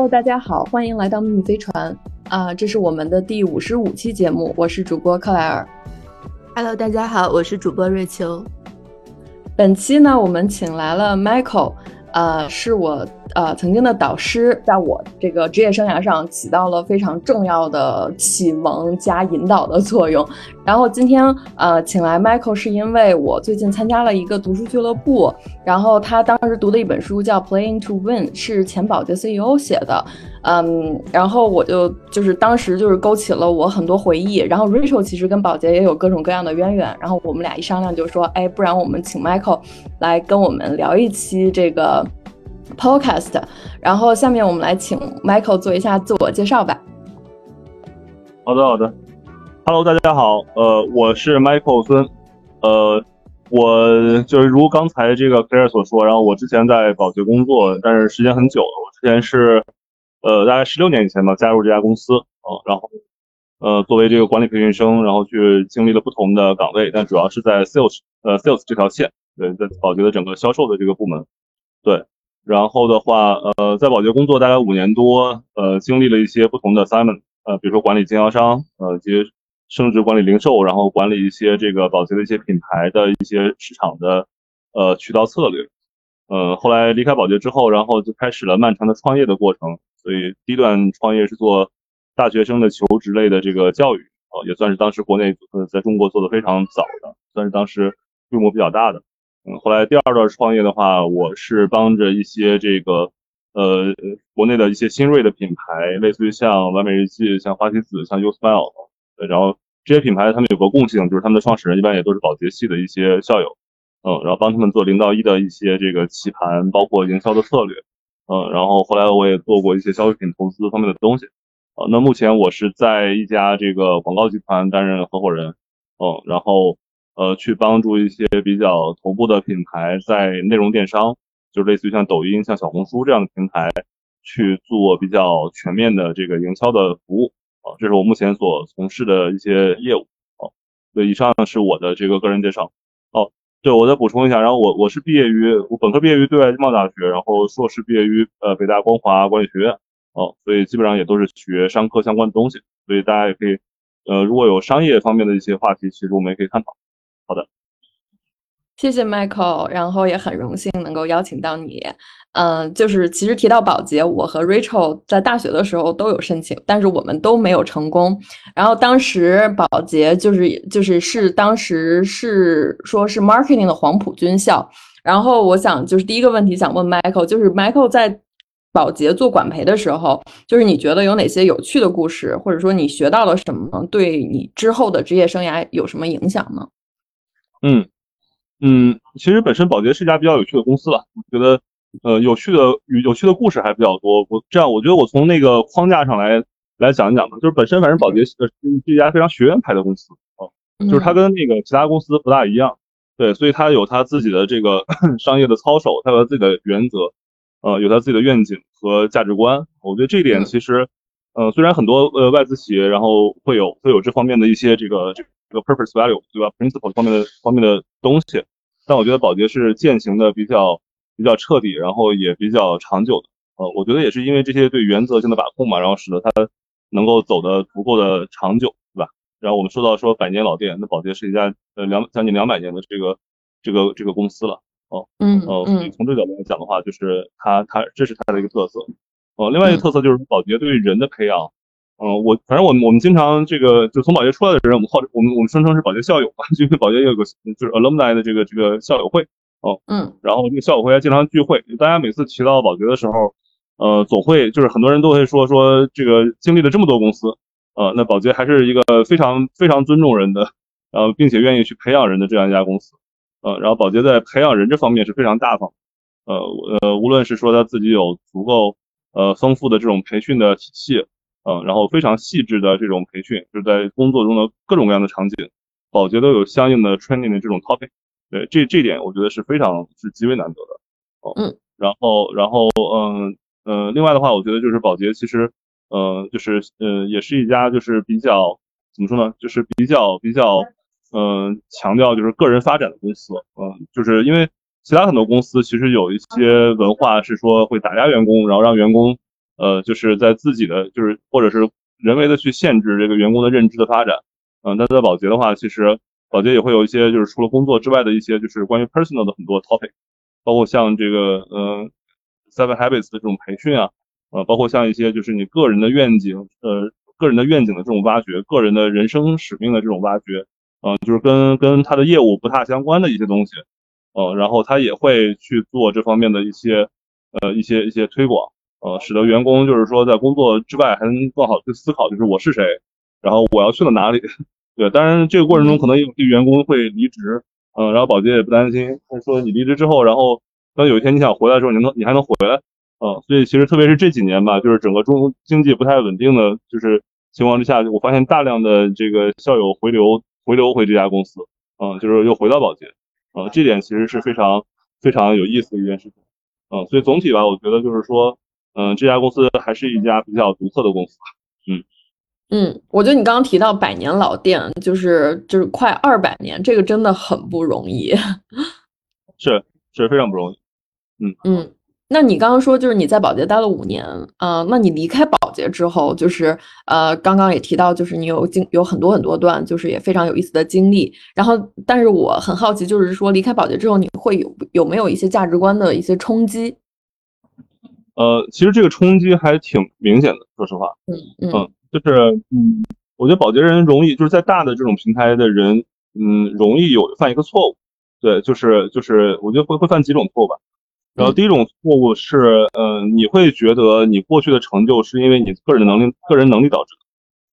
Hello，大家好，欢迎来到秘密飞船啊！这是我们的第五十五期节目，我是主播克莱尔。Hello，大家好，我是主播瑞秋。本期呢，我们请来了 Michael，呃，是我。呃，曾经的导师在我这个职业生涯上起到了非常重要的启蒙加引导的作用。然后今天呃，请来 Michael 是因为我最近参加了一个读书俱乐部，然后他当时读的一本书叫《Playing to Win》，是前宝洁 CEO 写的。嗯，然后我就就是当时就是勾起了我很多回忆。然后 Rachel 其实跟保洁也有各种各样的渊源。然后我们俩一商量就说，哎，不然我们请 Michael 来跟我们聊一期这个。Podcast，然后下面我们来请 Michael 做一下自我介绍吧。好的，好的。Hello，大家好，呃，我是 Michael 孙，呃，我就是如刚才这个 Claire 所说，然后我之前在保洁工作，但是时间很久了。我之前是，呃，大概十六年以前吧，加入这家公司，呃，然后，呃，作为这个管理培训生，然后去经历了不同的岗位，但主要是在 Sales，呃，Sales 这条线，对，在保洁的整个销售的这个部门，对。然后的话，呃，在保洁工作大概五年多，呃，经历了一些不同的 assignment，呃，比如说管理经销商，呃，及升职管理零售，然后管理一些这个保洁的一些品牌的一些市场的，呃，渠道策略，呃，后来离开宝洁之后，然后就开始了漫长的创业的过程。所以第一段创业是做大学生的求职类的这个教育，呃，也算是当时国内呃在中国做的非常早的，算是当时规模比较大的。嗯，后来第二段创业的话，我是帮着一些这个，呃，国内的一些新锐的品牌，类似于像完美日记、像花西子、像 U Smile，然后这些品牌他们有个共性，就是他们的创始人一般也都是保洁系的一些校友，嗯，然后帮他们做零到一的一些这个棋盘，包括营销的策略，嗯，然后后来我也做过一些消费品投资方面的东西，啊，那目前我是在一家这个广告集团担任合伙人，嗯，然后。呃，去帮助一些比较头部的品牌在内容电商，就类似于像抖音、像小红书这样的平台，去做比较全面的这个营销的服务啊，这是我目前所从事的一些业务啊。对，以上是我的这个个人介绍。哦，对，我再补充一下，然后我我是毕业于我本科毕业于对外经贸大学，然后硕士毕业于呃北大光华管理学院哦，所以基本上也都是学商科相关的东西，所以大家也可以呃，如果有商业方面的一些话题，其实我们也可以探讨。好的，谢谢 Michael，然后也很荣幸能够邀请到你。嗯，就是其实提到保洁，我和 Rachel 在大学的时候都有申请，但是我们都没有成功。然后当时保洁就是就是是当时是说是 marketing 的黄埔军校。然后我想就是第一个问题想问 Michael，就是 Michael 在保洁做管培的时候，就是你觉得有哪些有趣的故事，或者说你学到了什么，对你之后的职业生涯有什么影响呢？嗯嗯，其实本身保洁是一家比较有趣的公司吧，我觉得呃有趣的有有趣的故事还比较多。我这样，我觉得我从那个框架上来来讲一讲吧，就是本身反正保洁呃是一家非常学院派的公司啊，就是它跟那个其他公司不大一样，对，所以它有它自己的这个 商业的操守，它有自己的原则，呃，有它自己的愿景和价值观。我觉得这一点其实，呃，虽然很多呃外资企业然后会有会有这方面的一些这个这。这个 purpose value 对吧？principle 方面的方面的东西，但我觉得保洁是践行的比较比较彻底，然后也比较长久的。呃，我觉得也是因为这些对原则性的把控嘛，然后使得它能够走的足够的长久，对吧？然后我们说到说百年老店，那保洁是一家呃两将近两百年的这个这个这个公司了。哦，嗯呃，所以从这个角度来讲的话，就是它它这是它的一个特色。呃，另外一个特色就是保洁对人的培养。嗯，我反正我们我们经常这个就从保洁出来的人，我们号我们我们声称是保洁校友嘛，因 为保洁有个就是 alumni 的这个这个校友会哦，嗯，然后这个校友会还经常聚会，大家每次提到保洁的时候，呃，总会就是很多人都会说说这个经历了这么多公司，呃，那保洁还是一个非常非常尊重人的，然后并且愿意去培养人的这样一家公司，呃，然后保洁在培养人这方面是非常大方，呃呃，无论是说他自己有足够呃丰富的这种培训的体系。嗯，然后非常细致的这种培训，就是在工作中的各种各样的场景，保洁都有相应的 training 的这种 topic。对，这这点我觉得是非常是极为难得的。哦，嗯，然后然后嗯嗯，另外的话，我觉得就是保洁其实，嗯，就是嗯，也是一家就是比较怎么说呢，就是比较比较嗯强调就是个人发展的公司。嗯，就是因为其他很多公司其实有一些文化是说会打压员工，然后让员工。呃，就是在自己的就是或者是人为的去限制这个员工的认知的发展。嗯，那在保洁的话，其实保洁也会有一些就是除了工作之外的一些就是关于 personal 的很多 topic，包括像这个嗯 seven habits 的这种培训啊，呃，包括像一些就是你个人的愿景，呃，个人的愿景的这种挖掘，个人的人生使命的这种挖掘，嗯，就是跟跟他的业务不太相关的一些东西，呃，然后他也会去做这方面的一些呃一些一些推广，呃，使得员工就是说在工作之外还能更好去思考，就是我是谁。然后我要去了哪里？对，当然这个过程中可能有些员工会离职，嗯，然后保洁也不担心，他说你离职之后，然后当有一天你想回来的时候，你能你还能回来，嗯，所以其实特别是这几年吧，就是整个中经济不太稳定的就是情况之下，我发现大量的这个校友回流回流回这家公司，嗯，就是又回到保洁，嗯，这点其实是非常非常有意思的一件事情，嗯，所以总体吧，我觉得就是说，嗯，这家公司还是一家比较独特的公司，嗯。嗯，我觉得你刚刚提到百年老店，就是就是快二百年，这个真的很不容易，是是非常不容易。嗯嗯，那你刚刚说就是你在保洁待了五年，呃，那你离开保洁之后，就是呃，刚刚也提到，就是你有经有很多很多段，就是也非常有意思的经历。然后，但是我很好奇，就是说离开保洁之后，你会有有没有一些价值观的一些冲击？呃，其实这个冲击还挺明显的，说实话。嗯嗯。就是，嗯，我觉得保洁人容易，就是在大的这种平台的人，嗯，容易有犯一个错误，对，就是就是，我觉得会会犯几种错误吧。然后第一种错误是，嗯，你会觉得你过去的成就是因为你个人的能力、个人能力导致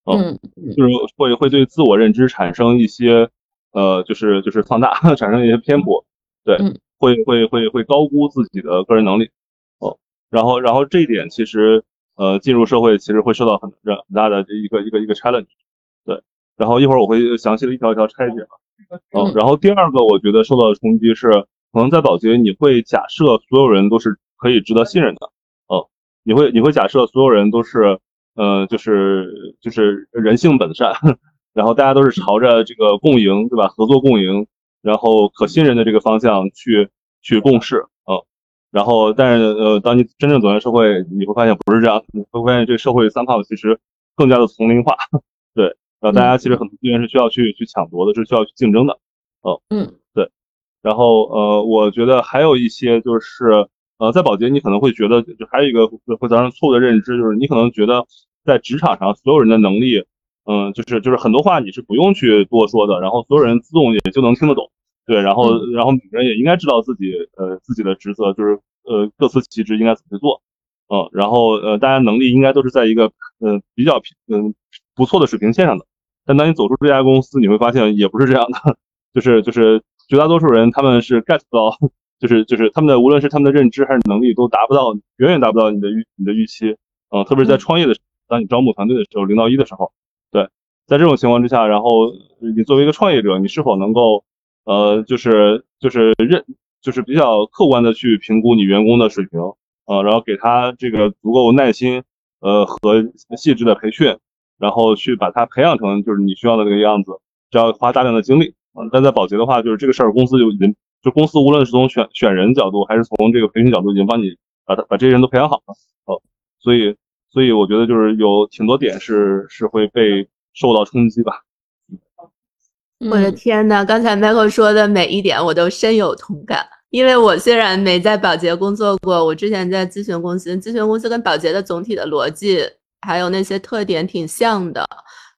的，嗯，就是会会对自我认知产生一些，呃，就是就是放大，产生一些偏颇，对，会会会会高估自己的个人能力，哦，然后然后这一点其实。呃，进入社会其实会受到很很大的一个一个一个 challenge，对。然后一会儿我会详细的一条一条拆解嘛。嗯。然后第二个我觉得受到的冲击是，可能在保洁你会假设所有人都是可以值得信任的，嗯，你会你会假设所有人都是，呃，就是就是人性本善，然后大家都是朝着这个共赢，对吧？合作共赢，然后可信任的这个方向去去共事。然后，但是，呃，当你真正走向社会，你会发现不是这样。你会发现，这个社会三炮其实更加的丛林化，对，然后大家其实很多资源是需要去去抢夺的，是需要去竞争的。哦，嗯，对。然后，呃，我觉得还有一些就是，呃，在保洁，你可能会觉得，就还有一个会造成错误的认知，就是你可能觉得在职场上所有人的能力，嗯，就是就是很多话你是不用去多说的，然后所有人自动也就能听得懂。对，然后，然后每个人也应该知道自己，呃，自己的职责，就是，呃，各司其职，应该怎么去做，嗯，然后，呃，大家能力应该都是在一个，呃，比较平，嗯，不错的水平线上的。但当你走出这家公司，你会发现也不是这样的，就是，就是绝大多数人他们是 get 不到，就是就是他们的无论是他们的认知还是能力都达不到，远远达不到你的预你的预期，嗯，特别是在创业的，当你招募团队的时候，零到一的时候，对，在这种情况之下，然后你作为一个创业者，你是否能够？呃，就是就是认，就是比较客观的去评估你员工的水平，呃，然后给他这个足够耐心，呃和细致的培训，然后去把他培养成就是你需要的那个样子，只要花大量的精力，嗯，但在保洁的话，就是这个事儿公司就已经，就公司无论是从选选人角度，还是从这个培训角度，已经帮你把他把这些人都培养好了，哦，所以所以我觉得就是有挺多点是是会被受到冲击吧。我的天呐，刚才 Michael 说的每一点我都深有同感，因为我虽然没在保洁工作过，我之前在咨询公司，咨询公司跟保洁的总体的逻辑还有那些特点挺像的，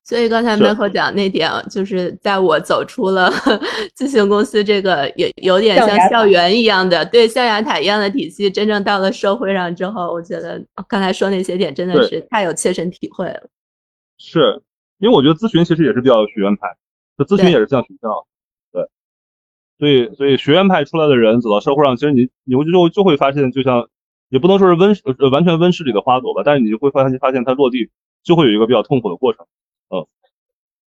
所以刚才 Michael 讲那点，就是在我走出了 咨询公司这个有有点像校园一样的，对象牙塔一样的体系，真正到了社会上之后，我觉得刚才说那些点真的是太有切身体会了。是因为我觉得咨询其实也是比较学院派。咨询也是像学校，对，所以所以学院派出来的人走到社会上，其实你你会就就会发现，就像也不能说是温呃完全温室里的花朵吧，但是你就会发现发现它落地就会有一个比较痛苦的过程，嗯，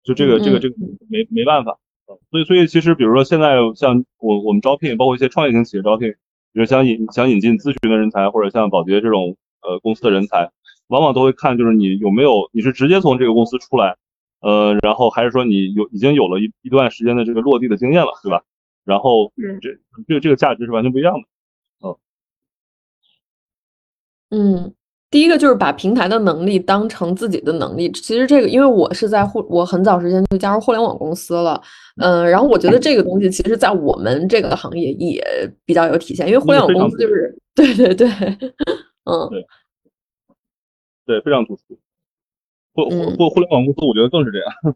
就这个这个这个没没办法，嗯。所以所以其实比如说现在像我我们招聘，包括一些创业型企业招聘，比如想引想引进咨询的人才，或者像保洁这种呃公司的人才，往往都会看就是你有没有你是直接从这个公司出来。呃，然后还是说你有已经有了一一段时间的这个落地的经验了，对吧？然后这这个这个价值是完全不一样的，嗯。嗯，第一个就是把平台的能力当成自己的能力。其实这个，因为我是在互，我很早时间就加入互联网公司了，嗯，然后我觉得这个东西其实在我们这个行业也比较有体现，因为互联网公司就是 对对对，嗯，对，对，非常突出。互互互联网公司，我觉得更是这样。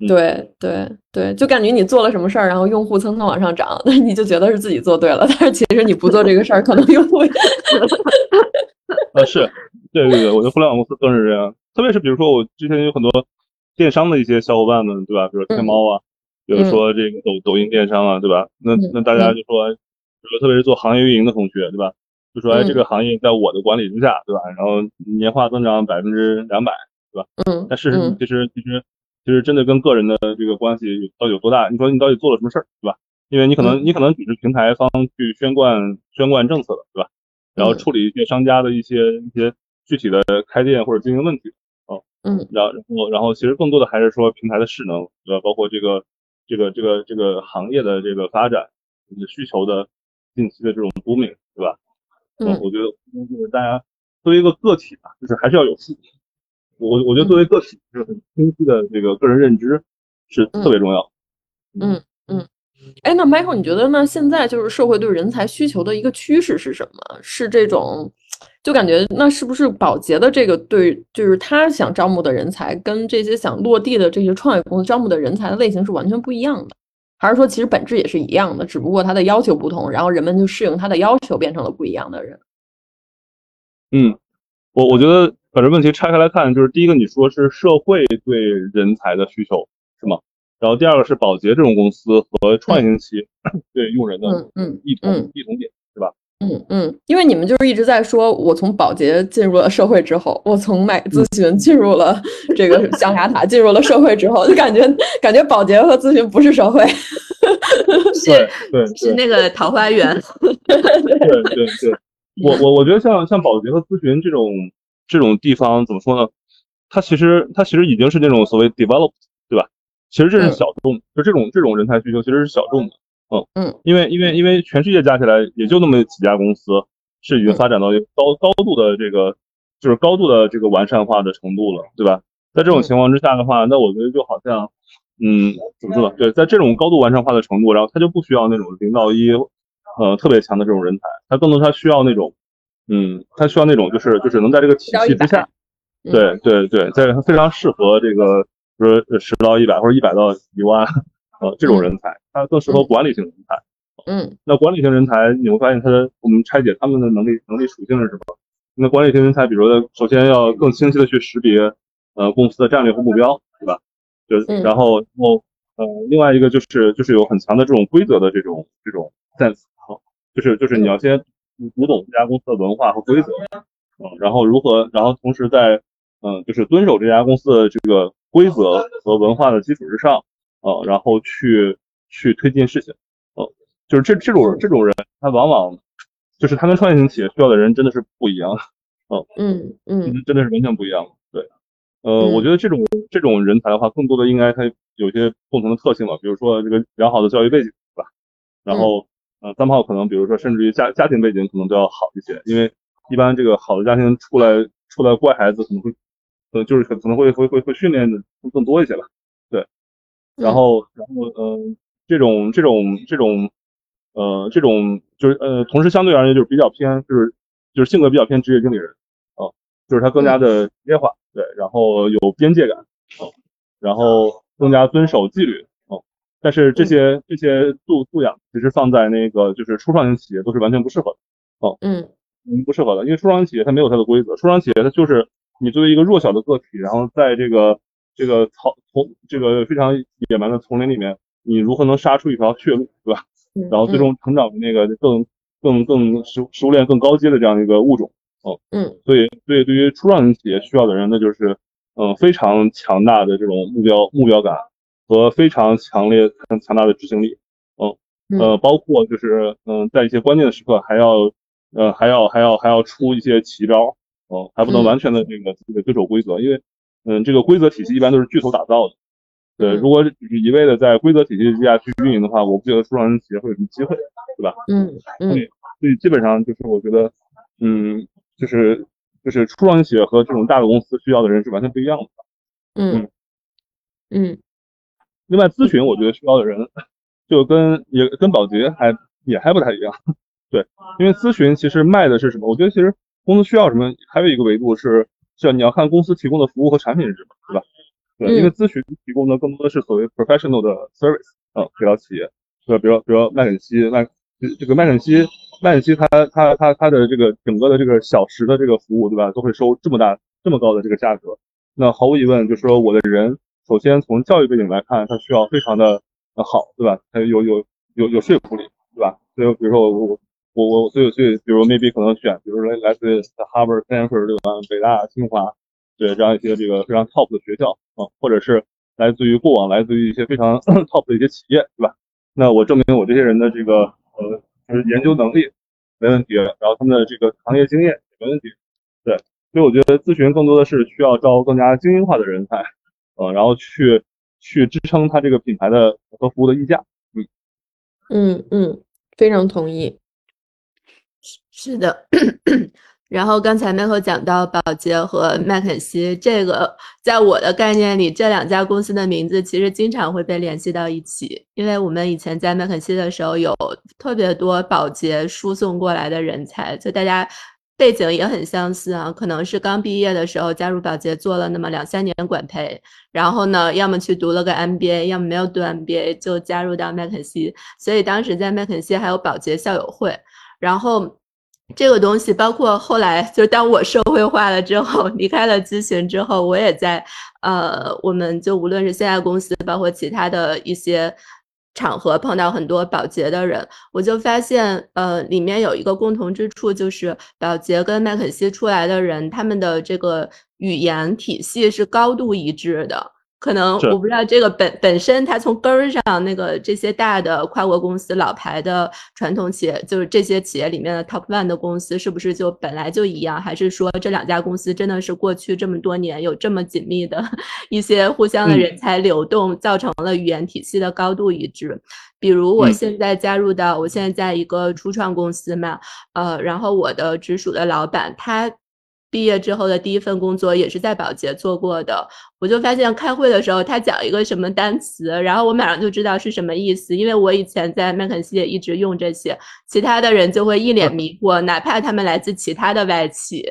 对对对，就感觉你做了什么事儿，然后用户蹭蹭往上涨，那 你就觉得是自己做对了。但是其实你不做这个事儿，可能用户啊 是，对对对，我觉得互联网公司更是这样。特别是比如说我之前有很多电商的一些小伙伴们，对吧？比如说天猫啊，比如说这个抖抖音电商啊，对吧？那那大家就说，比如特别是做行业运营的同学，对吧？就说哎，这个行业在我的管理之下，对吧？然后年化增长百分之两百，对吧？嗯。但事实其实其实。其实真的跟个人的这个关系有到底有多大？你说你到底做了什么事儿，对吧？因为你可能你可能只是平台方去宣贯宣贯政策的，对吧？然后处理一些商家的一些一些具体的开店或者经营问题，哦，嗯，然后然后然后其实更多的还是说平台的势能，对吧？包括这个这个这个这个行业的这个发展，你的需求的近期的这种 booming，对吧？嗯，我觉得就是大家作为一个个体吧，就是还是要有数。我我觉得作为个体，就是很清晰的这个个人认知是特别重要。嗯嗯，哎，那 Michael，你觉得呢？现在就是社会对人才需求的一个趋势是什么？是这种，就感觉那是不是保洁的这个对，就是他想招募的人才，跟这些想落地的这些创业公司招募的人才的类型是完全不一样的？还是说其实本质也是一样的，只不过他的要求不同，然后人们就适应他的要求，变成了不一样的人？嗯，我我觉得。把这问题拆开来看，就是第一个，你说是社会对人才的需求是吗？然后第二个是保洁这种公司和创业型企业 对用人的嗯异同异同点是吧？嗯嗯，因为你们就是一直在说，我从保洁进入了社会之后，我从买咨询进入了 这个象牙塔，进入了社会之后，就感觉感觉保洁和咨询不是社会，是对是那个桃花源，对对对，我我我觉得像像保洁和咨询这种。这种地方怎么说呢？它其实它其实已经是那种所谓 developed，对吧？其实这是小众，就这种这种人才需求其实是小众的，嗯嗯，因为因为因为全世界加起来也就那么几家公司是已经发展到高高度的这个就是高度的这个完善化的程度了，对吧？在这种情况之下的话，那我觉得就好像，嗯，怎么说呢？对，在这种高度完善化的程度，然后他就不需要那种零到一，呃，特别强的这种人才，他更多他需要那种。嗯，他需要那种就是就是能在这个体系之下，对对对，在非常适合这个，比如说十到一百或者一百到一万，呃，这种人才，他更适合管理型人才。嗯，那管理型人才你会发现，他的我们拆解他们的能力能力属性是什么？那管理型人才，比如说首先要更清晰的去识别，呃，公司的战略和目标，对吧？就然后然后呃，另外一个就是就是有很强的这种规则的这种这种 sense，好，就是就是你要先。读懂这家公司的文化和规则，嗯，然后如何，然后同时在，嗯，就是遵守这家公司的这个规则和文化的基础之上，呃，然后去去推进事情，嗯，就是这这种这种人，他往往就是他跟创业型企业需要的人真的是不一样，嗯嗯嗯，真的是完全不一样，对，呃，我觉得这种这种人才的话，更多的应该他有些共同的特性吧，比如说这个良好的教育背景，对吧？然后。呃，三炮可能，比如说，甚至于家家庭背景可能都要好一些，因为一般这个好的家庭出来出来乖孩子可能会，呃，就是可可能会会会会训练的更多一些吧，对。然后然后呃，这种这种这种呃这种就是呃，同时相对而言就是比较偏就是就是性格比较偏职业经理人啊，就是他更加的职业化，对，然后有边界感啊，然后更加遵守纪律。但是这些这些素素养其实放在那个就是初创型企业都是完全不适合的，哦，嗯，嗯，不适合的，因为初创型企业它没有它的规则，初创企业它就是你作为一个弱小的个体，然后在这个这个草丛这个非常野蛮的丛林里面，你如何能杀出一条血路，对吧？然后最终成长为那个更更更熟熟练更高阶的这样一个物种，哦，嗯，所以所以对于初创型企业需要的人，那就是嗯非常强大的这种目标目标感。和非常强烈、很强大的执行力，嗯，呃，包括就是，嗯，在一些关键的时刻，还要，呃，还要，还要，还要出一些奇招，嗯，还不能完全的这个这个遵守规则，因为，嗯，这个规则体系一般都是巨头打造的，对，如果只是一味的在规则体系之下去运营的话，我不觉得初创型企业会有什么机会，对吧？嗯？嗯，所以，所以基本上就是我觉得，嗯，就是就是初创企业和这种大的公司需要的人是完全不一样的。嗯。嗯。另外，咨询我觉得需要的人就跟也跟保洁还也还不太一样。对，因为咨询其实卖的是什么？我觉得其实公司需要什么，还有一个维度是，是你要看公司提供的服务和产品是什么，对吧？对，因为咨询提供的更多的是所谓 professional 的 service，嗯，给到企业，对，比如比如麦肯锡麦这个麦肯锡麦肯锡它它它它的这个整个的这个小时的这个服务，对吧？都会收这么大这么高的这个价格，那毫无疑问就是说我的人。首先从教育背景来看，它需要非常的好，对吧？它有有有有说服力，对吧？所以比如说我我我我所以所以比如 maybe 可能选，比如说来自 Harvard、Stanford 对吧？北大、清华，对这样一些这个非常 top 的学校啊，或者是来自于过往来自于一些非常 top 的一些企业，对吧？那我证明我这些人的这个呃就是研究能力没问题，然后他们的这个行业经验没问题，对，所以我觉得咨询更多的是需要招更加精英化的人才。呃，然后去去支撑它这个品牌的和服务的溢价，嗯嗯嗯，非常同意，是的。然后刚才 Michael 讲到宝洁和麦肯锡，这个在我的概念里，这两家公司的名字其实经常会被联系到一起，因为我们以前在麦肯锡的时候有特别多宝洁输送过来的人才，就大家。背景也很相似啊，可能是刚毕业的时候加入宝洁做了那么两三年管培，然后呢，要么去读了个 MBA，要么没有读 MBA 就加入到麦肯锡。所以当时在麦肯锡还有宝洁校友会，然后这个东西包括后来就当我社会化了之后，离开了咨询之后，我也在呃，我们就无论是现在公司，包括其他的一些。场合碰到很多保洁的人，我就发现，呃，里面有一个共同之处，就是保洁跟麦肯锡出来的人，他们的这个语言体系是高度一致的。可能我不知道这个本本身，它从根儿上，那个这些大的跨国公司、老牌的传统企业，就是这些企业里面的 top one 的公司，是不是就本来就一样？还是说这两家公司真的是过去这么多年有这么紧密的 一些互相的人才流动，造成了语言体系的高度一致？比如我现在加入到，我现在在一个初创公司嘛，呃，然后我的直属的老板他。毕业之后的第一份工作也是在保洁做过的，我就发现开会的时候他讲一个什么单词，然后我马上就知道是什么意思，因为我以前在麦肯锡也一直用这些，其他的人就会一脸迷惑，哪怕他们来自其他的外企，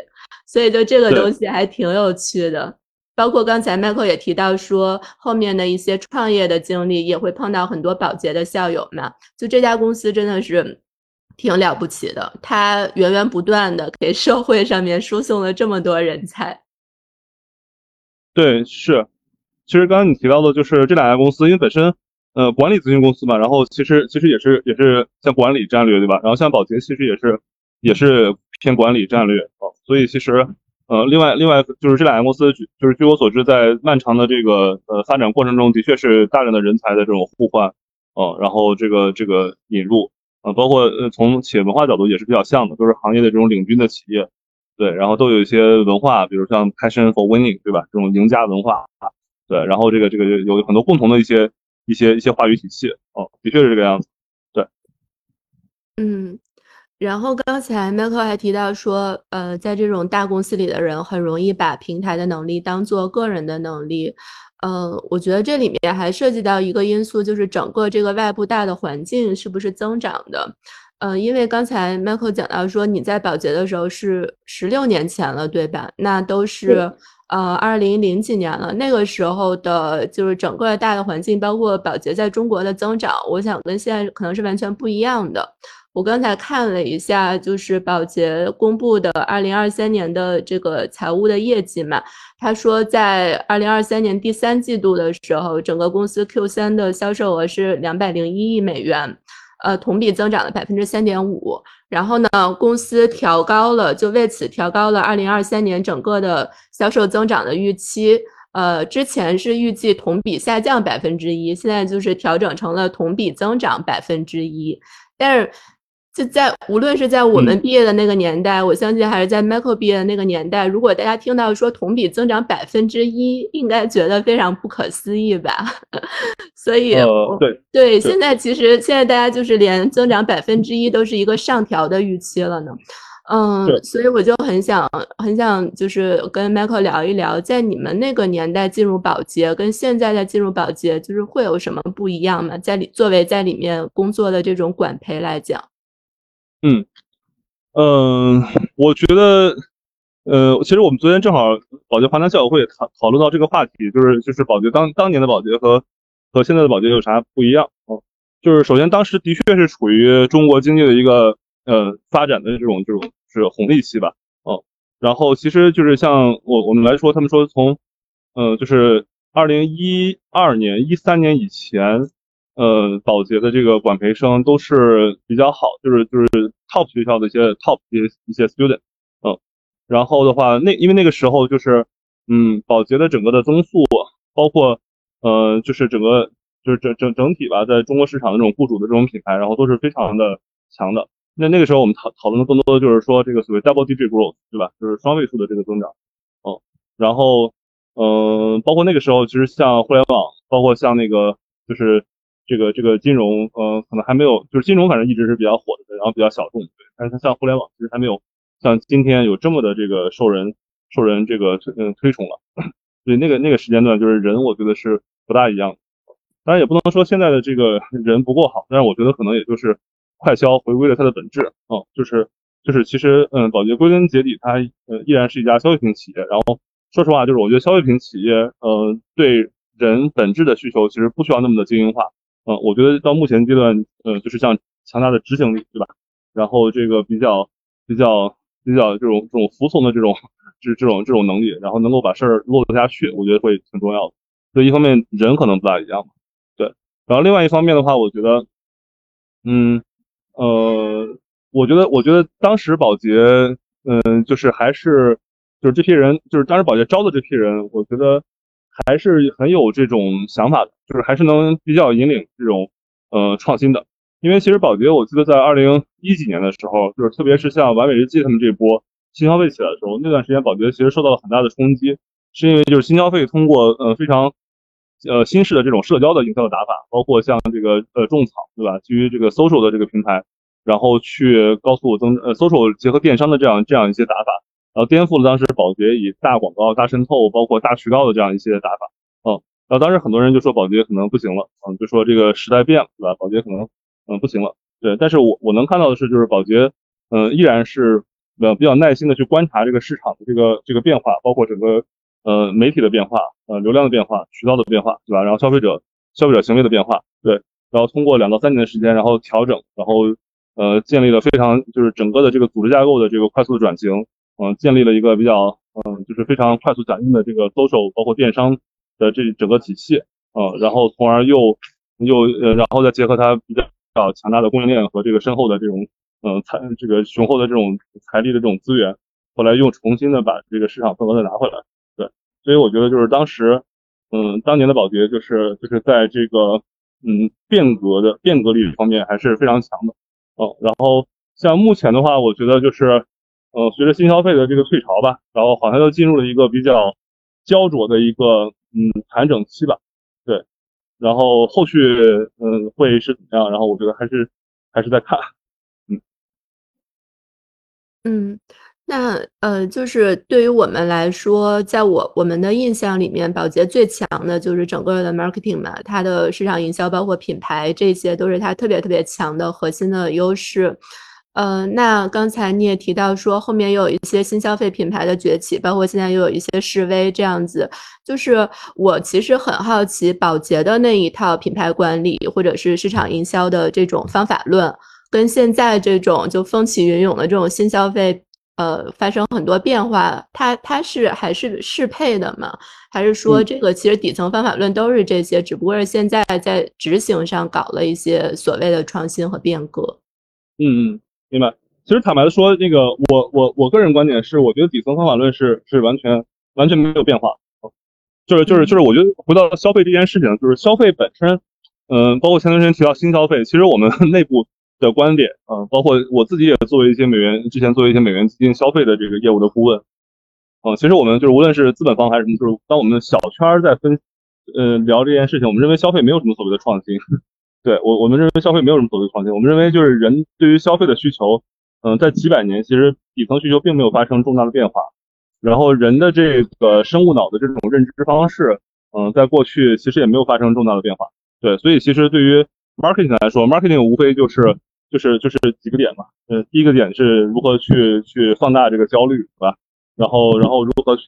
所以就这个东西还挺有趣的。包括刚才 Michael 也提到说，后面的一些创业的经历也会碰到很多保洁的校友嘛，就这家公司真的是。挺了不起的，他源源不断的给社会上面输送了这么多人才。对，是，其实刚刚你提到的，就是这两家公司，因为本身，呃，管理咨询公司嘛，然后其实其实也是也是像管理战略，对吧？然后像保洁其实也是也是偏管理战略啊，所以其实，呃，另外另外就是这两家公司，就是据我所知，在漫长的这个呃发展过程中，的确是大量的人才的这种互换，哦，然后这个这个引入。啊，包括呃，从企业文化角度也是比较像的，都是行业的这种领军的企业，对，然后都有一些文化，比如像 passion for winning，对吧？这种赢家文化，对，然后这个这个有很多共同的一些一些一些话语体系，哦，的确是这个样子，对。嗯，然后刚才麦克还提到说，呃，在这种大公司里的人很容易把平台的能力当做个人的能力。呃，我觉得这里面还涉及到一个因素，就是整个这个外部大的环境是不是增长的。呃，因为刚才 Michael 讲到说你在保洁的时候是十六年前了，对吧？那都是呃二零零几年了，那个时候的就是整个大的环境，包括保洁在中国的增长，我想跟现在可能是完全不一样的。我刚才看了一下，就是宝洁公布的二零二三年的这个财务的业绩嘛。他说，在二零二三年第三季度的时候，整个公司 Q 三的销售额是两百零一亿美元，呃，同比增长了百分之三点五。然后呢，公司调高了，就为此调高了二零二三年整个的销售增长的预期。呃，之前是预计同比下降百分之一，现在就是调整成了同比增长百分之一，但是。就在无论是在我们毕业的那个年代，我相信还是在 Michael 毕业的那个年代，如果大家听到说同比增长百分之一，应该觉得非常不可思议吧？所以，对对，现在其实现在大家就是连增长百分之一都是一个上调的预期了呢。嗯，所以我就很想很想就是跟 Michael 聊一聊，在你们那个年代进入保洁跟现在在进入保洁，就是会有什么不一样吗？在里作为在里面工作的这种管培来讲，嗯嗯，我觉得，呃，其实我们昨天正好保洁华南校友会讨讨论到这个话题，就是就是保洁当当年的保洁和和现在的保洁有啥不一样？哦，就是首先当时的确是处于中国经济的一个呃发展的这种这种。是红利期吧，哦，然后其实就是像我我们来说，他们说从，呃，就是二零一二年、一三年以前，呃，保洁的这个管培生都是比较好，就是就是 top 学校的一些 top 一些一些 student，嗯，然后的话，那因为那个时候就是，嗯，保洁的整个的增速，包括，呃，就是整个就是整整整体吧，在中国市场的这种雇主的这种品牌，然后都是非常的强的。那那个时候我们讨讨论的更多的就是说这个所谓 double digit growth，对吧？就是双位数的这个增长，哦，然后，嗯，包括那个时候其实像互联网，包括像那个就是这个这个金融，嗯，可能还没有，就是金融反正一直是比较火的，然后比较小众，对。但是它像互联网其实还没有像今天有这么的这个受人受人这个推嗯推崇了，所以那个那个时间段就是人我觉得是不大一样，当然也不能说现在的这个人不够好，但是我觉得可能也就是。快消回归了它的本质，哦，就是就是其实，嗯，保洁归根结底，它呃依然是一家消费品企业。然后说实话，就是我觉得消费品企业，呃，对人本质的需求其实不需要那么的精英化，嗯，我觉得到目前阶段，呃，就是像强大的执行力，对吧？然后这个比较比较比较这种这种服从的这种这这种这种能力，然后能够把事儿落得下去，我觉得会挺重要的。所以一方面人可能不大一样，对，然后另外一方面的话，我觉得，嗯。呃，我觉得，我觉得当时保洁，嗯，就是还是，就是这批人，就是当时保洁招的这批人，我觉得还是很有这种想法的，就是还是能比较引领这种呃创新的。因为其实宝洁，我记得在二零一几年的时候，就是特别是像完美日记他们这波新消费起来的时候，那段时间宝洁其实受到了很大的冲击，是因为就是新消费通过呃非常。呃，新式的这种社交的营销的打法，包括像这个呃种草，对吧？基于这个 social 的这个平台，然后去高速增呃 social 结合电商的这样这样一些打法，然后颠覆了当时宝洁以大广告、大渗透，包括大渠道的这样一些打法。嗯，然后当时很多人就说保洁可能不行了，嗯，就说这个时代变了，对吧？保洁可能嗯不行了。对，但是我我能看到的是，就是保洁嗯依然是呃比较耐心的去观察这个市场的这个这个变化，包括整个。呃，媒体的变化，呃，流量的变化，渠道的变化，对吧？然后消费者消费者行为的变化，对，然后通过两到三年的时间，然后调整，然后呃，建立了非常就是整个的这个组织架构的这个快速的转型，嗯，建立了一个比较嗯，就是非常快速响应的这个 social 包括电商的这整个体系，嗯，然后从而又又呃，然后再结合它比较强大的供应链和这个深厚的这种嗯财这个雄厚的这种财力的这种资源，后来又重新的把这个市场份额再拿回来。对所以我觉得就是当时，嗯，当年的宝洁就是就是在这个嗯变革的变革力方面还是非常强的，哦，然后像目前的话，我觉得就是，呃，随着新消费的这个退潮吧，然后好像又进入了一个比较焦灼的一个嗯盘整期吧，对，然后后续嗯会是怎么样？然后我觉得还是还是在看，嗯嗯。那呃，就是对于我们来说，在我我们的印象里面，宝洁最强的就是整个的 marketing 嘛，它的市场营销包括品牌，这些都是它特别特别强的核心的优势。呃，那刚才你也提到说，后面又有一些新消费品牌的崛起，包括现在又有一些示威这样子。就是我其实很好奇，宝洁的那一套品牌管理或者是市场营销的这种方法论，跟现在这种就风起云涌的这种新消费。呃，发生很多变化，它它是还是适配的吗？还是说这个其实底层方法论都是这些，只不过是现在在执行上搞了一些所谓的创新和变革？嗯嗯，明白。其实坦白的说，那个我我我个人观点是，我觉得底层方法论是是完全完全没有变化。就是就是就是，我觉得回到消费这件事情，就是消费本身，嗯，包括前段时间提到新消费，其实我们内部。的观点啊，包括我自己也作为一些美元之前作为一些美元基金消费的这个业务的顾问啊，其实我们就是无论是资本方还是什么，就是当我们的小圈在分呃聊这件事情，我们认为消费没有什么所谓的创新，对我我们认为消费没有什么所谓创新，我们认为就是人对于消费的需求嗯，在几百年，其实底层需求并没有发生重大的变化。然后人的这个生物脑的这种认知方式，嗯，在过去其实也没有发生重大的变化。对，所以其实对于 marketing 来说，marketing 无非就是就是就是几个点嘛。呃，第一个点是如何去去放大这个焦虑，对吧？然后然后如何去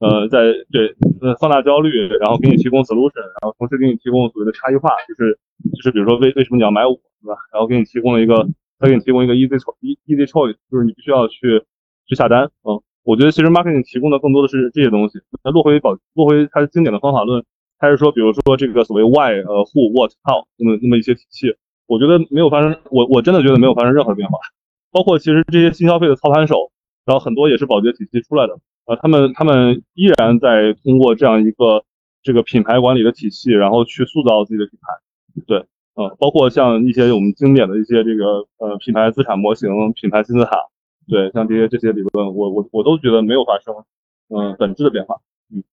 呃在对呃放大焦虑，然后给你提供 solution，然后同时给你提供所谓的差异化，就是就是比如说为为什么你要买我，对吧？然后给你提供了一个再给你提供一个 easy choice，easy choice，就是你必须要去去下单，嗯。我觉得其实 marketing 提供的更多的是这些东西。那落回保落回它经典的方法论，还是说，比如说这个所谓 why、呃 who、what、how 那么那么一些体系，我觉得没有发生，我我真的觉得没有发生任何变化。包括其实这些新消费的操盘手，然后很多也是保洁体系出来的，呃，他们他们依然在通过这样一个这个品牌管理的体系，然后去塑造自己的品牌。对，呃，包括像一些我们经典的一些这个呃品牌资产模型、品牌金字塔。对，像这些这些理论，我我我都觉得没有发生，嗯，本质的变化，嗯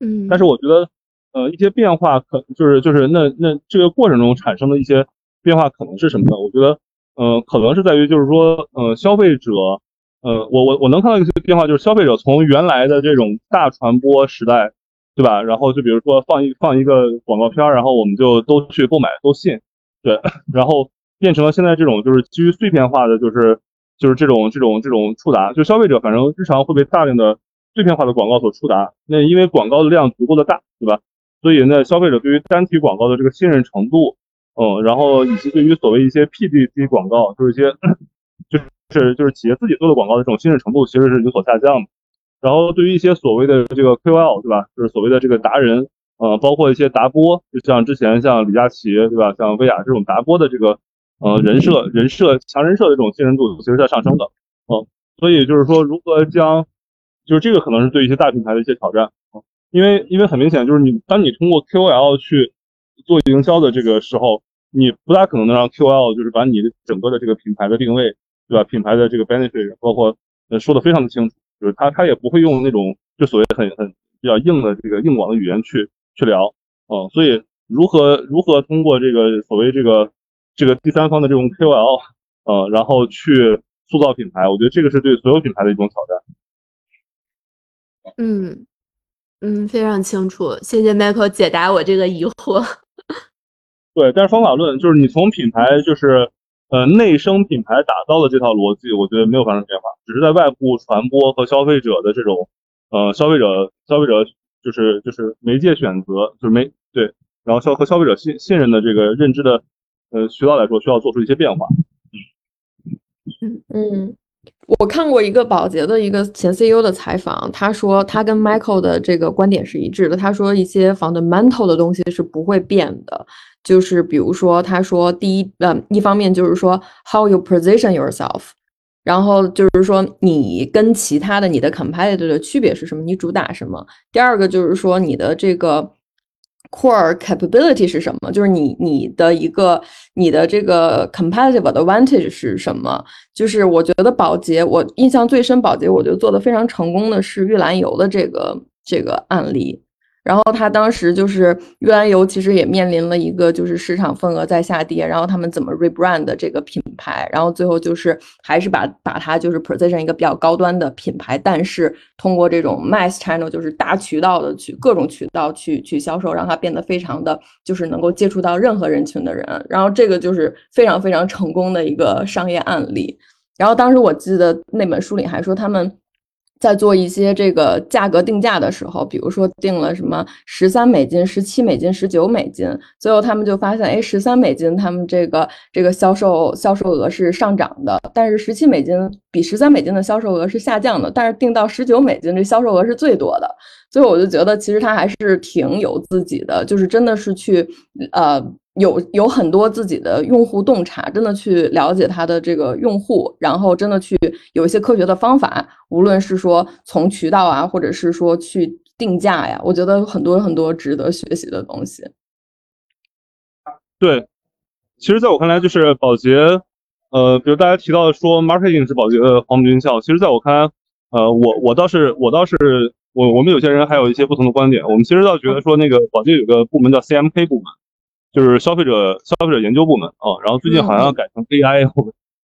嗯，但是我觉得，呃，一些变化可就是就是那那这个过程中产生的一些变化可能是什么呢？我觉得，呃，可能是在于就是说，呃，消费者，呃，我我我能看到一些变化，就是消费者从原来的这种大传播时代，对吧？然后就比如说放一放一个广告片，然后我们就都去购买都信，对，然后变成了现在这种就是基于碎片化的，就是。就是这种这种这种触达，就消费者反正日常会被大量的碎片化的广告所触达。那因为广告的量足够的大，对吧？所以呢，消费者对于单体广告的这个信任程度，嗯，然后以及对于所谓一些 PDC 广告，就是一些就 是就是企业自己做的广告的这种信任程度，其实是有所下降的。然后对于一些所谓的这个 KOL，对吧？就是所谓的这个达人，呃，包括一些达播，就像之前像李佳琦，对吧？像薇娅这种达播的这个。呃，人设、人设强人设的这种信任度其实在上升的，嗯，所以就是说，如何将，就是这个可能是对一些大品牌的一些挑战，因为因为很明显就是你当你通过 KOL 去做营销的这个时候，你不大可能能让 KOL 就是把你的整个的这个品牌的定位，对吧？品牌的这个 benefit 包括呃说的非常的清楚，就是他他也不会用那种就所谓很很比较硬的这个硬广的语言去去聊，嗯，所以如何如何通过这个所谓这个。这个第三方的这种 KOL，呃，然后去塑造品牌，我觉得这个是对所有品牌的一种挑战。嗯嗯，非常清楚，谢谢 Michael 解答我这个疑惑。对，但是方法论就是你从品牌就是呃内生品牌打造的这套逻辑，我觉得没有发生变化，只是在外部传播和消费者的这种呃消费者消费者就是就是媒介选择就是媒对，然后消和消费者信信任的这个认知的。呃，渠道来说需要做出一些变化。嗯嗯，我看过一个宝洁的一个前 CEO 的采访，他说他跟 Michael 的这个观点是一致的。他说一些 fundamental 的东西是不会变的，就是比如说他说第一，呃，一方面就是说 how you position yourself，然后就是说你跟其他的你的 competitor 的区别是什么，你主打什么。第二个就是说你的这个。Core capability 是什么？就是你你的一个你的这个 competitive advantage 是什么？就是我觉得保洁，我印象最深，保洁我觉得做的非常成功的是玉兰油的这个这个案例。然后他当时就是玉兰油，其实也面临了一个就是市场份额在下跌，然后他们怎么 rebrand 这个品牌，然后最后就是还是把把它就是 position 一个比较高端的品牌，但是通过这种 mass channel 就是大渠道的去各种渠道去去销售，让它变得非常的就是能够接触到任何人群的人，然后这个就是非常非常成功的一个商业案例。然后当时我记得那本书里还说他们。在做一些这个价格定价的时候，比如说定了什么十三美金、十七美金、十九美金，最后他们就发现，哎，十三美金他们这个这个销售销售额是上涨的，但是十七美金比十三美金的销售额是下降的，但是定到十九美金这销售额是最多的。最后我就觉得，其实他还是挺有自己的，就是真的是去呃。有有很多自己的用户洞察，真的去了解他的这个用户，然后真的去有一些科学的方法，无论是说从渠道啊，或者是说去定价呀，我觉得很多很多值得学习的东西。对，其实在我看来，就是保洁，呃，比如大家提到说 marketing 是保洁的黄埔军校，其实在我看来，呃，我我倒是我倒是我我们有些人还有一些不同的观点，我们其实倒觉得说那个保洁有个部门叫 CMK 部门。就是消费者消费者研究部门啊，然后最近好像改成 AI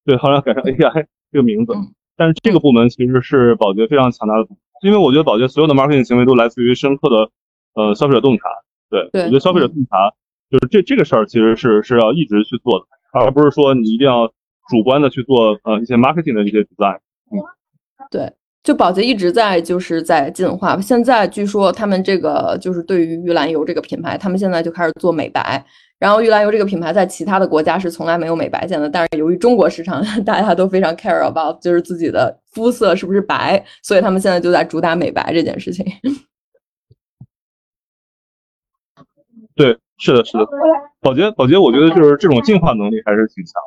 对，好像改成 AI 这个名字。但是这个部门其实是宝洁非常强大的，因为我觉得宝洁所有的 marketing 行为都来自于深刻的呃消费者洞察。对，我觉得消费者洞察就是这这个事儿其实是是要一直去做的，而不是说你一定要主观的去做呃一些 marketing 的一些 design。嗯，对。就宝洁一直在就是在进化，现在据说他们这个就是对于玉兰油这个品牌，他们现在就开始做美白。然后玉兰油这个品牌在其他的国家是从来没有美白线的，但是由于中国市场 大家都非常 care about 就是自己的肤色是不是白，所以他们现在就在主打美白这件事情。对，是的，是的，宝洁宝洁，我觉得就是这种进化能力还是挺强，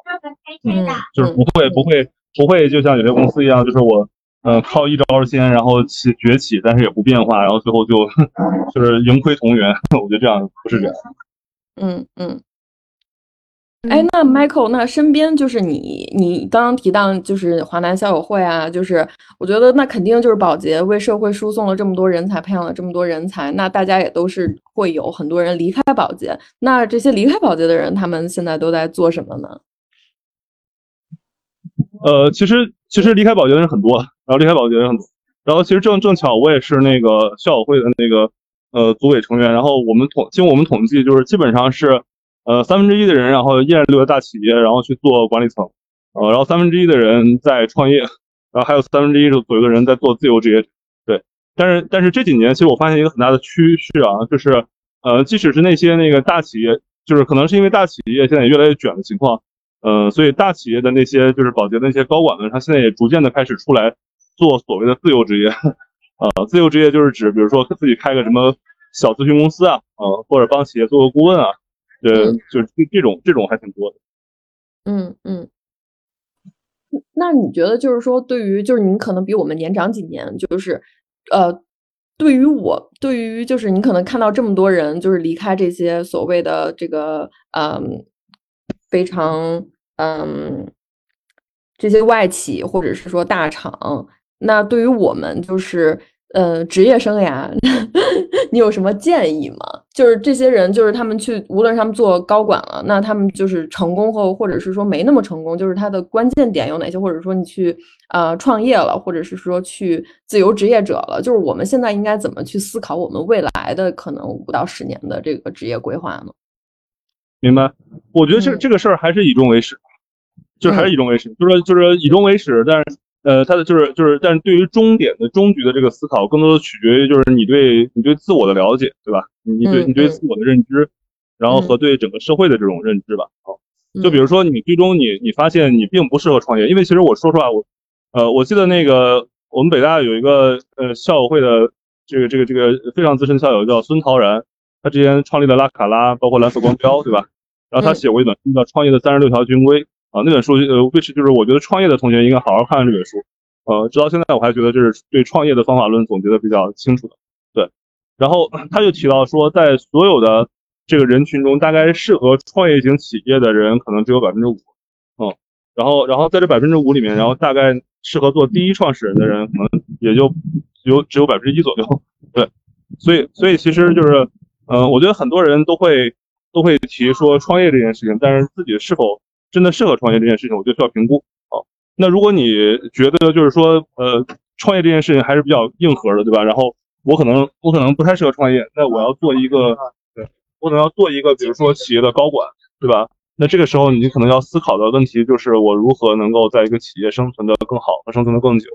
嗯，就是不会不会不会就像有些公司一样，就是我。嗯，靠一招鲜，然后起崛起，但是也不变化，然后最后就就是盈亏同源。我觉得这样不是这样。嗯嗯。哎，那 Michael，那身边就是你，你刚刚提到就是华南校友会啊，就是我觉得那肯定就是保洁为社会输送了这么多人才，培养了这么多人才，那大家也都是会有很多人离开保洁。那这些离开保洁的人，他们现在都在做什么呢？呃，其实其实离开保洁的人很多。然后离开保洁的人很多，然后其实正正巧我也是那个校友会的那个呃组委成员，然后我们统经我们统计就是基本上是呃三分之一的人然后依然留在大企业然后去做管理层，呃然后三分之一的人在创业，然后还有三分之一左右的人在做自由职业，对，但是但是这几年其实我发现一个很大的趋势啊，就是呃即使是那些那个大企业，就是可能是因为大企业现在越来越卷的情况，呃所以大企业的那些就是保洁的那些高管们，他现在也逐渐的开始出来。做所谓的自由职业，呃，自由职业就是指，比如说自己开个什么小咨询公司啊，呃，或者帮企业做个顾问啊，呃，就是这这种这种还挺多的。嗯嗯。那你觉得就是说，对于就是你可能比我们年长几年，就是呃，对于我，对于就是你可能看到这么多人就是离开这些所谓的这个嗯非常嗯。这些外企或者是说大厂，那对于我们就是呃职业生涯，你有什么建议吗？就是这些人，就是他们去，无论他们做高管了，那他们就是成功后，或者是说没那么成功，就是他的关键点有哪些？或者说你去呃创业了，或者是说去自由职业者了，就是我们现在应该怎么去思考我们未来的可能五到十年的这个职业规划呢？明白，我觉得这这个事儿还是以终为始。就是还是以终为始，就是说就是以终为始，但是呃，他的就是就是，但是对于终点的终局的这个思考，更多的取决于就是你对你对自我的了解，对吧？你对你对自我的认知，然后和对整个社会的这种认知吧。好，就比如说你最终你你发现你并不适合创业，因为其实我说实话，我呃，我记得那个我们北大有一个呃校友会的这个这个这个非常资深校友叫孙陶然，他之前创立的拉卡拉，包括蓝色光标，对吧？然后他写过一本书叫《创业的三十六条军规》。啊，那本书呃，which 就是我觉得创业的同学应该好好看看这本书。呃，直到现在我还觉得这是对创业的方法论总结的比较清楚的。对，然后他就提到说，在所有的这个人群中，大概适合创业型企业的人可能只有百分之五。嗯，然后然后在这百分之五里面，然后大概适合做第一创始人的人可能也就有只有百分之一左右。对，所以所以其实就是，嗯，我觉得很多人都会都会提说创业这件事情，但是自己是否真的适合创业这件事情，我觉得需要评估啊。那如果你觉得就是说，呃，创业这件事情还是比较硬核的，对吧？然后我可能我可能不太适合创业，那我要做一个，对，我可能要做一个，比如说企业的高管，对吧？那这个时候你可能要思考的问题就是我如何能够在一个企业生存的更好和生存的更久，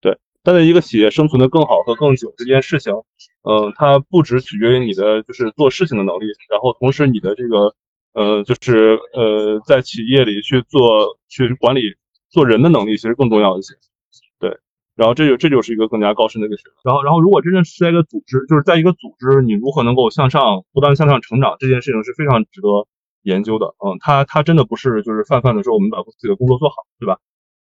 对。但在一个企业生存的更好和更久这件事情，嗯，它不只取决于你的就是做事情的能力，然后同时你的这个。呃，就是呃，在企业里去做去管理做人的能力，其实更重要一些。对，然后这就这就是一个更加高深的一个学问。然后，然后如果真正是在一个组织，就是在一个组织，你如何能够向上不断向上成长，这件事情是非常值得研究的。嗯，它它真的不是就是泛泛的说我们把自己的工作做好，对吧？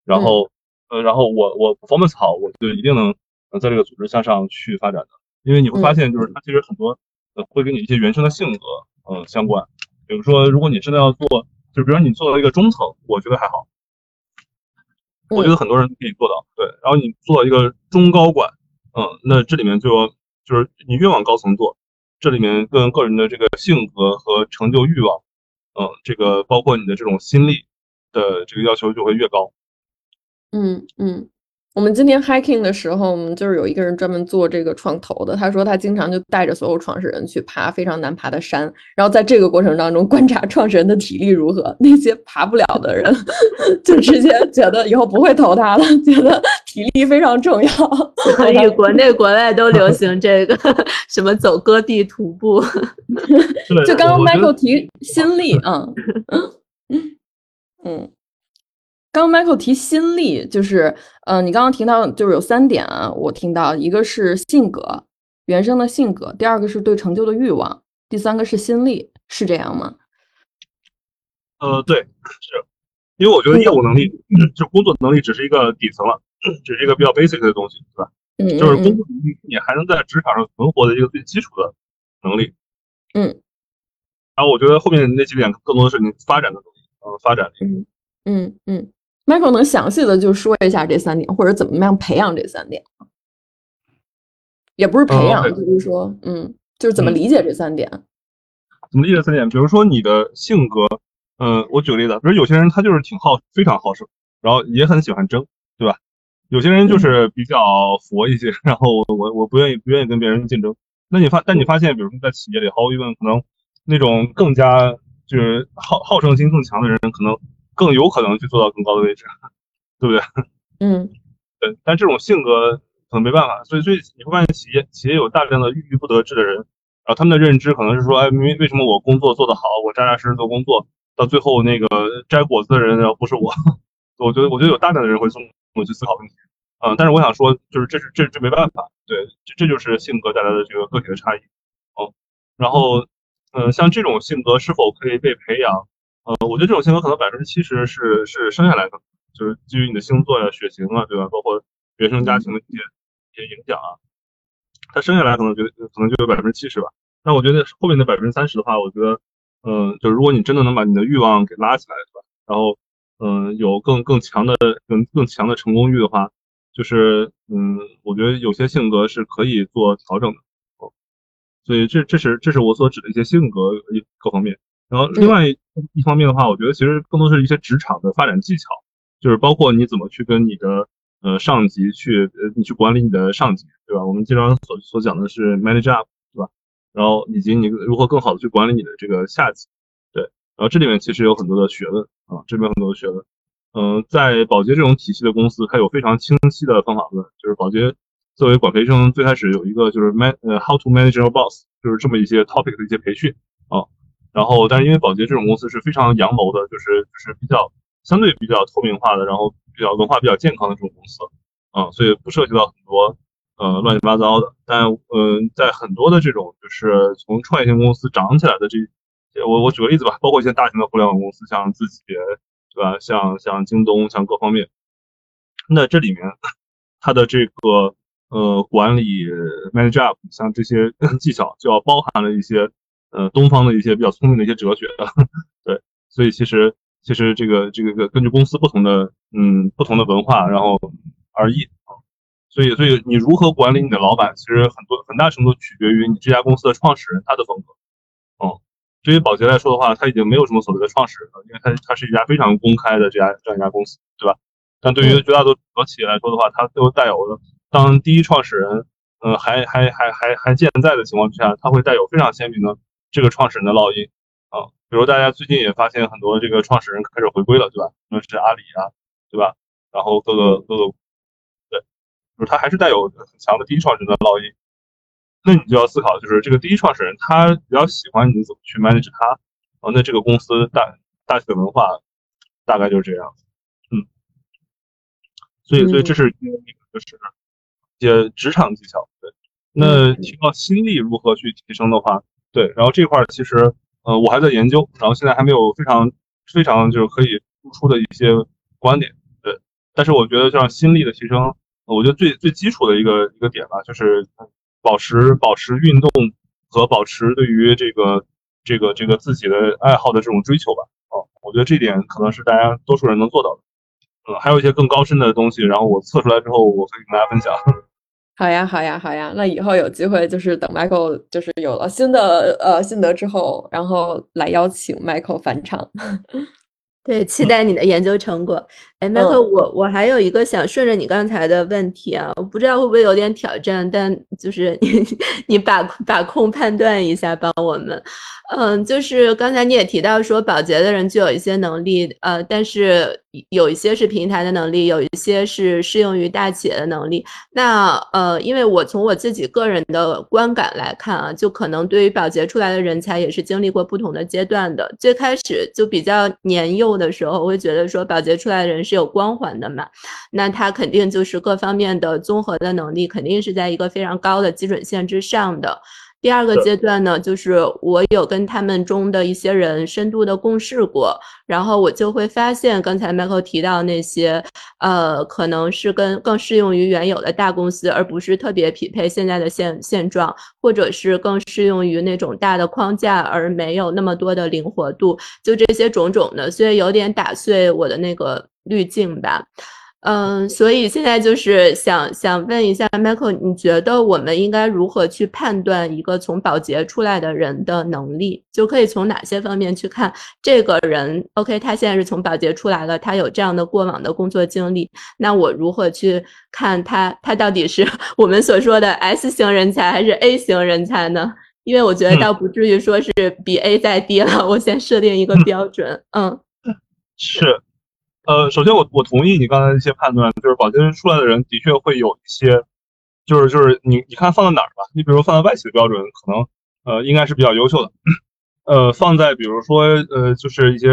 然后呃，然后我我 performance 好，我就一定能在这个组织向上去发展的。因为你会发现，就是它其实很多呃会跟你一些原生的性格嗯相关。比如说，如果你真的要做，就比如说你做了一个中层，我觉得还好，我觉得很多人可以做到。对，然后你做一个中高管，嗯，那这里面就就是你越往高层做，这里面跟个人的这个性格和成就欲望，嗯，这个包括你的这种心力的这个要求就会越高。嗯嗯。我们今天 hiking 的时候，我们就是有一个人专门做这个创投的。他说他经常就带着所有创始人去爬非常难爬的山，然后在这个过程当中观察创始人的体力如何。那些爬不了的人，就直接觉得以后不会投他了，觉得体力非常重要。所以国内国外都流行这个 什么走戈壁徒步。就刚刚 Michael 提心力，嗯嗯嗯。刚 Michael 提心力，就是，嗯，你刚刚提到就是有三点啊，我听到一个是性格，原生的性格，第二个是对成就的欲望，第三个是心力，是这样吗？呃，对，是，因为我觉得业务能力就工作能力只是一个底层了，只是一个比较 basic 的东西，对吧？嗯，就是工作能力，你还能在职场上存活的一个最基础的能力。嗯，然后我觉得后面那几点更多的是你发展的东西，呃，发展力。嗯嗯嗯。Michael 能详细的就说一下这三点，或者怎么样培养这三点吗？也不是培养，就是说，嗯，就是怎么理解这三点？怎么理解三点？比如说你的性格，嗯，我举个例子，比如有些人他就是挺好，非常好胜，然后也很喜欢争，对吧？有些人就是比较佛一些，然后我我不愿意不愿意跟别人竞争。那你发但你发现，比如说在企业里，毫无疑问，可能那种更加就是好好胜心更强的人，可能。更有可能去做到更高的位置，对不对？嗯，对。但这种性格可能没办法，所以所以你会发现企业企业有大量的郁郁不得志的人，然后他们的认知可能是说，哎，为为什么我工作做得好，我扎扎实实做工作，到最后那个摘果子的人然后不是我？我觉得我觉得有大量的人会这么去思考问题，嗯，但是我想说，就是这是这这没办法，对，这这就是性格带来的这个个体的差异，哦，然后嗯，像这种性格是否可以被培养？呃，我觉得这种性格可能百分之七十是是生下来的，就是基于你的星座呀、血型啊，对吧？包括原生家庭的一些一些影响啊，他生下来可能就可能就有百分之七十吧。那我觉得后面的百分之三十的话，我觉得，嗯，就如果你真的能把你的欲望给拉起来，对吧？然后，嗯，有更更强的更更强的成功欲的话，就是，嗯，我觉得有些性格是可以做调整的。哦，所以这这是这是我所指的一些性格一各方面。然后另外一方面的话，我觉得其实更多是一些职场的发展技巧，就是包括你怎么去跟你的呃上级去呃你去管理你的上级，对吧？我们经常所所讲的是 manage up，对吧？然后以及你如何更好的去管理你的这个下级，对。然后这里面其实有很多的学问啊，这边很多的学问。嗯，在保洁这种体系的公司，它有非常清晰的方法论，就是保洁作为管培生，最开始有一个就是 man 呃 how to manage your boss，就是这么一些 topic 的一些培训啊。然后，但是因为保洁这种公司是非常阳谋的，就是就是比较相对比较透明化的，然后比较文化比较健康的这种公司，啊，所以不涉及到很多呃乱七八糟的。但嗯，在很多的这种就是从创业型公司涨起来的这，我我举个例子吧，包括一些大型的互联网公司，像字节，对吧？像像京东，像各方面，那这里面它的这个呃管理 manage up 像这些 技巧，就要包含了一些。呃，东方的一些比较聪明的一些哲学，对，所以其实其实这个这个个根据公司不同的嗯不同的文化，然后而异啊，所以所以你如何管理你的老板，其实很多很大程度取决于你这家公司的创始人他的风格，嗯，对于保洁来说的话，他已经没有什么所谓的创始人了，因为他他是一家非常公开的这家这样一家公司，对吧？但对于绝大多数企业来说的话，它都带有的当第一创始人嗯还还还还还健在的情况之下，它会带有非常鲜明的。这个创始人的烙印啊，比如大家最近也发现很多这个创始人开始回归了，对吧？无论是阿里啊，对吧？然后各个各个，对，就是他还是带有很强的第一创始人的烙印。那你就要思考，就是这个第一创始人他比较喜欢你怎么去 manage 他啊？那这个公司大大体的文化大概就是这样，嗯。所以，所以这是一个就是一些职场技巧。对，那提高心力如何去提升的话。对，然后这块其实，呃，我还在研究，然后现在还没有非常非常就是可以输出的一些观点。对，但是我觉得像心力的提升，我觉得最最基础的一个一个点吧，就是保持保持运动和保持对于这个这个这个自己的爱好的这种追求吧。哦，我觉得这点可能是大家多数人能做到的。嗯，还有一些更高深的东西，然后我测出来之后，我可以跟大家分享。好呀，好呀，好呀！那以后有机会，就是等 Michael 就是有了新的呃心得之后，然后来邀请 Michael 返场。对，期待你的研究成果。哎，麦克，我我还有一个想顺着你刚才的问题啊，我不知道会不会有点挑战，但就是你 你把把控判断一下，帮我们。嗯，就是刚才你也提到说，保洁的人具有一些能力，呃，但是有一些是平台的能力，有一些是适用于大企业的能力。那呃，因为我从我自己个人的观感来看啊，就可能对于保洁出来的人才也是经历过不同的阶段的。最开始就比较年幼的时候，我会觉得说保洁出来的人是有光环的嘛，那他肯定就是各方面的综合的能力肯定是在一个非常高的基准线之上的。第二个阶段呢，就是我有跟他们中的一些人深度的共事过，然后我就会发现，刚才 Michael 提到那些，呃，可能是跟更适用于原有的大公司，而不是特别匹配现在的现现状，或者是更适用于那种大的框架，而没有那么多的灵活度，就这些种种的，所以有点打碎我的那个滤镜吧。嗯，所以现在就是想想问一下，Michael，你觉得我们应该如何去判断一个从保洁出来的人的能力？就可以从哪些方面去看这个人？OK，他现在是从保洁出来了，他有这样的过往的工作经历，那我如何去看他？他到底是 我们所说的 S 型人才还是 A 型人才呢？因为我觉得倒不至于说是比 A 再低了，我先设定一个标准。嗯，是。呃，首先我我同意你刚才一些判断，就是保洁出来的人的确会有一些，就是就是你你看放在哪儿吧，你比如放在外企的标准，可能呃应该是比较优秀的，呃放在比如说呃就是一些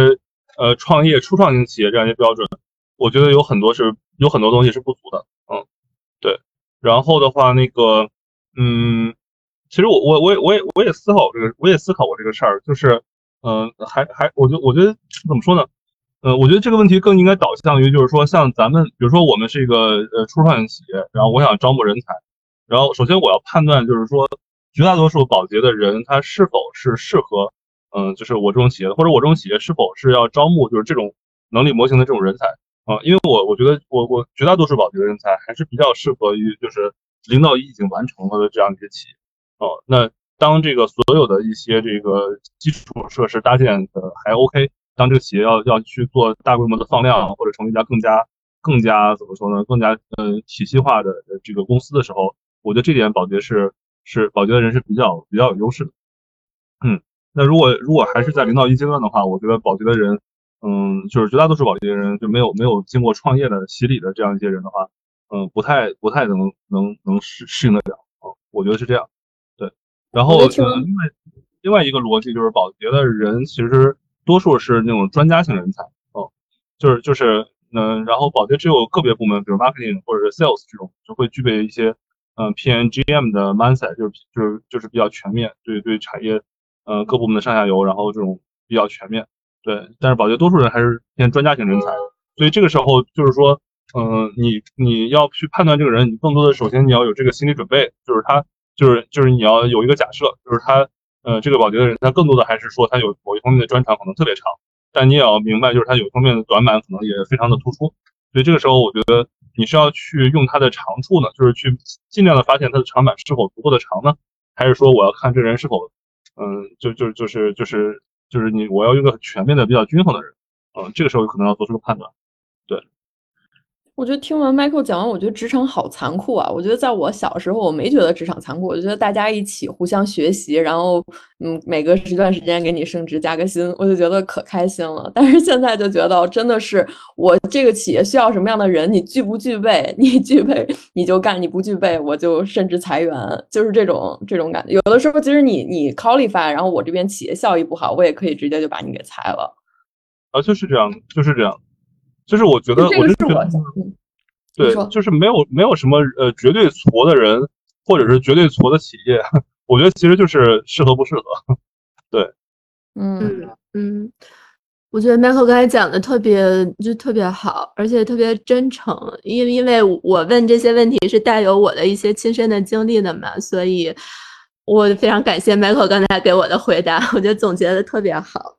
呃创业初创型企业这样一些标准，我觉得有很多是有很多东西是不足的，嗯，对，然后的话那个嗯，其实我我我也我也我也思考这个，我也思考过这个事儿，就是嗯还还我觉我觉得怎么说呢？呃，我觉得这个问题更应该导向于，就是说，像咱们，比如说我们是一个呃初创企业，然后我想招募人才，然后首先我要判断，就是说，绝大多数保洁的人他是否是适合，嗯，就是我这种企业的，或者我这种企业是否是要招募就是这种能力模型的这种人才啊？因为我我觉得我我绝大多数保洁人才还是比较适合于就是零到一已经完成了的这样一些企业哦。那当这个所有的一些这个基础设施搭建的还 OK。当这个企业要要去做大规模的放量，或者成为一家更加更加怎么说呢，更加呃体系化的这个公司的时候，我觉得这点保洁是是保洁的人是比较比较有优势的。嗯，那如果如果还是在零到一阶段的话，我觉得保洁的人，嗯，就是绝大多数保洁的人就没有没有经过创业的洗礼的这样一些人的话，嗯，不太不太能能能适适应得了啊，我觉得是这样。对，然后呃，另外另外一个逻辑就是保洁的人其实。多数是那种专家型人才，哦，就是就是，嗯，然后保洁只有个别部门，比如 marketing 或者是 sales 这种，就会具备一些，嗯偏 GM 的 mindset，就是就是就是比较全面，对对产业，嗯各部门的上下游，然后这种比较全面，对。但是保洁多数人还是偏专家型人才，所以这个时候就是说，嗯，你你要去判断这个人，你更多的首先你要有这个心理准备，就是他就是就是你要有一个假设，就是他。呃，这个保洁的人，他更多的还是说他有某一方面的专长可能特别长，但你也要明白，就是他有一方面的短板可能也非常的突出。所以这个时候，我觉得你是要去用他的长处呢，就是去尽量的发现他的长板是否足够的长呢，还是说我要看这人是否，嗯，就就就是就是就是你我要用个全面的比较均衡的人，嗯，这个时候可能要做出个判断。我觉得听完 Michael 讲完，我觉得职场好残酷啊！我觉得在我小时候，我没觉得职场残酷，我觉得大家一起互相学习，然后嗯，每隔一段时间给你升职加个薪，我就觉得可开心了。但是现在就觉得真的是我这个企业需要什么样的人，你具不具备？你具备你就干，你不具备我就甚至裁员，就是这种这种感觉。有的时候其实你你 qualify，然后我这边企业效益不好，我也可以直接就把你给裁了。啊，就是这样，就是这样。就是我觉得，我是觉得，对，就是没有没有什么呃绝对矬的人，或者是绝对矬的企业，我觉得其实就是适合不适合。对，嗯嗯，我觉得 Michael 刚才讲的特别就特别好，而且特别真诚，因为因为我问这些问题是带有我的一些亲身的经历的嘛，所以我非常感谢 Michael 刚才给我的回答，我觉得总结的特别好。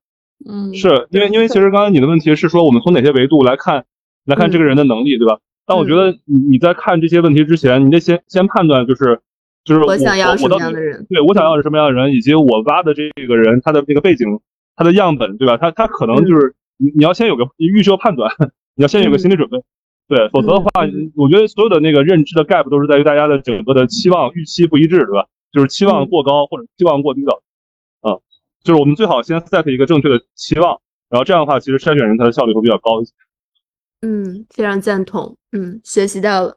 嗯，是因为因为其实刚才你的问题是说我们从哪些维度来看来看这个人的能力，对吧？但我觉得你你在看这些问题之前，你得先先判断就是就是我想要什么样的人，对我想要是什么样的人，以及我挖的这个人他的这个背景他的样本，对吧？他他可能就是你你要先有个预设判断，你要先有个心理准备，对，否则的话，我觉得所有的那个认知的 gap 都是在于大家的整个的期望预期不一致，对吧？就是期望过高或者期望过低的，啊，就是我们最好先 set 一个正确的期望，然后这样的话，其实筛选人才的效率会比较高一些。嗯，非常赞同，嗯，学习到了，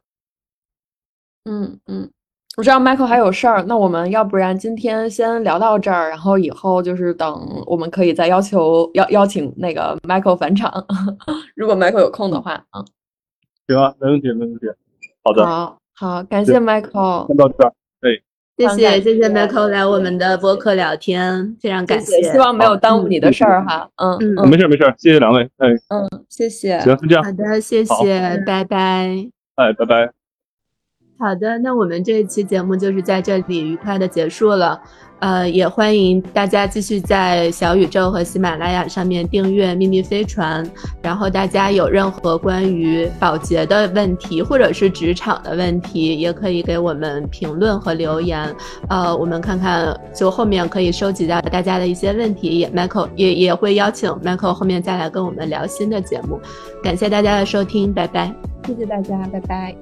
嗯嗯。我知道 Michael 还有事儿，那我们要不然今天先聊到这儿，然后以后就是等我们可以再要求邀邀请那个 Michael 返场，如果 Michael 有空的话，啊，行啊，没问题，没问题。好的，好，好，感谢 Michael。先到这儿，对，谢谢谢谢 Michael 来我们的播客聊天，非常感谢，希望没有耽误你的事儿哈，嗯嗯，没事没事，谢谢两位，哎，嗯，谢谢，行，那这样，好的，谢谢，拜拜，哎，拜拜。好的，那我们这一期节目就是在这里愉快的结束了，呃，也欢迎大家继续在小宇宙和喜马拉雅上面订阅《秘密飞船》，然后大家有任何关于保洁的问题或者是职场的问题，也可以给我们评论和留言，呃，我们看看就后面可以收集到大家的一些问题，也 Michael 也也会邀请 Michael 后面再来跟我们聊新的节目，感谢大家的收听，拜拜，谢谢大家，拜拜。